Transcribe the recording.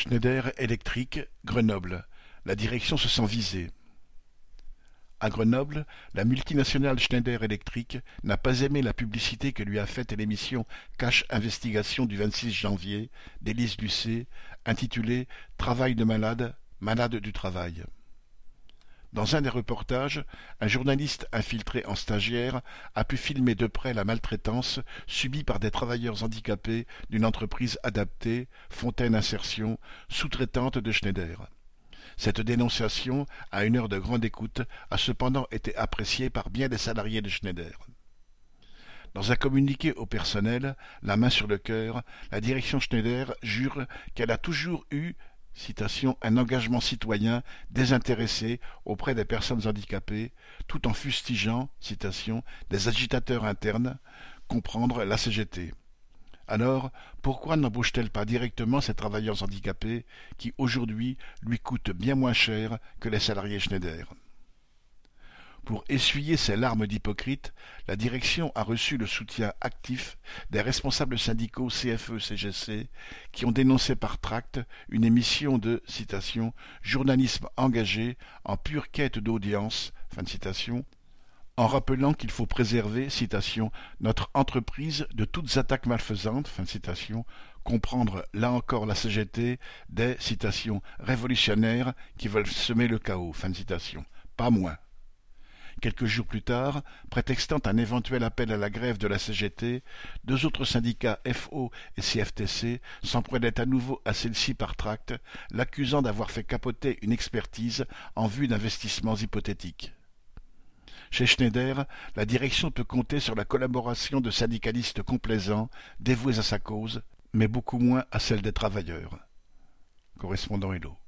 Schneider Electric, Grenoble, la direction se sent visée. À Grenoble, la multinationale Schneider Electric n'a pas aimé la publicité que lui a faite l'émission Cash Investigation du 26 janvier d'Élise Lucet, intitulée Travail de malade, malade du travail. Dans un des reportages, un journaliste infiltré en stagiaire a pu filmer de près la maltraitance subie par des travailleurs handicapés d'une entreprise adaptée, Fontaine Insertion, sous-traitante de Schneider. Cette dénonciation, à une heure de grande écoute, a cependant été appréciée par bien des salariés de Schneider. Dans un communiqué au personnel, la main sur le cœur, la direction Schneider jure qu'elle a toujours eu un engagement citoyen désintéressé auprès des personnes handicapées, tout en fustigeant des agitateurs internes, comprendre la CGT. Alors, pourquoi n'embauche-t-elle pas directement ces travailleurs handicapés qui, aujourd'hui, lui coûtent bien moins cher que les salariés Schneider? Pour essuyer ces larmes d'hypocrite, la direction a reçu le soutien actif des responsables syndicaux CFE-CGC qui ont dénoncé par tract une émission de citation, journalisme engagé en pure quête d'audience, en rappelant qu'il faut préserver, notre entreprise de toutes attaques malfaisantes, comprendre là encore la CGT des citations révolutionnaires qui veulent semer le chaos, pas moins. Quelques jours plus tard, prétextant un éventuel appel à la grève de la CGT, deux autres syndicats FO et CFTC s'en prenaient à nouveau à celle-ci par tract, l'accusant d'avoir fait capoter une expertise en vue d'investissements hypothétiques. Chez Schneider, la direction peut compter sur la collaboration de syndicalistes complaisants, dévoués à sa cause, mais beaucoup moins à celle des travailleurs. Correspondant Hello.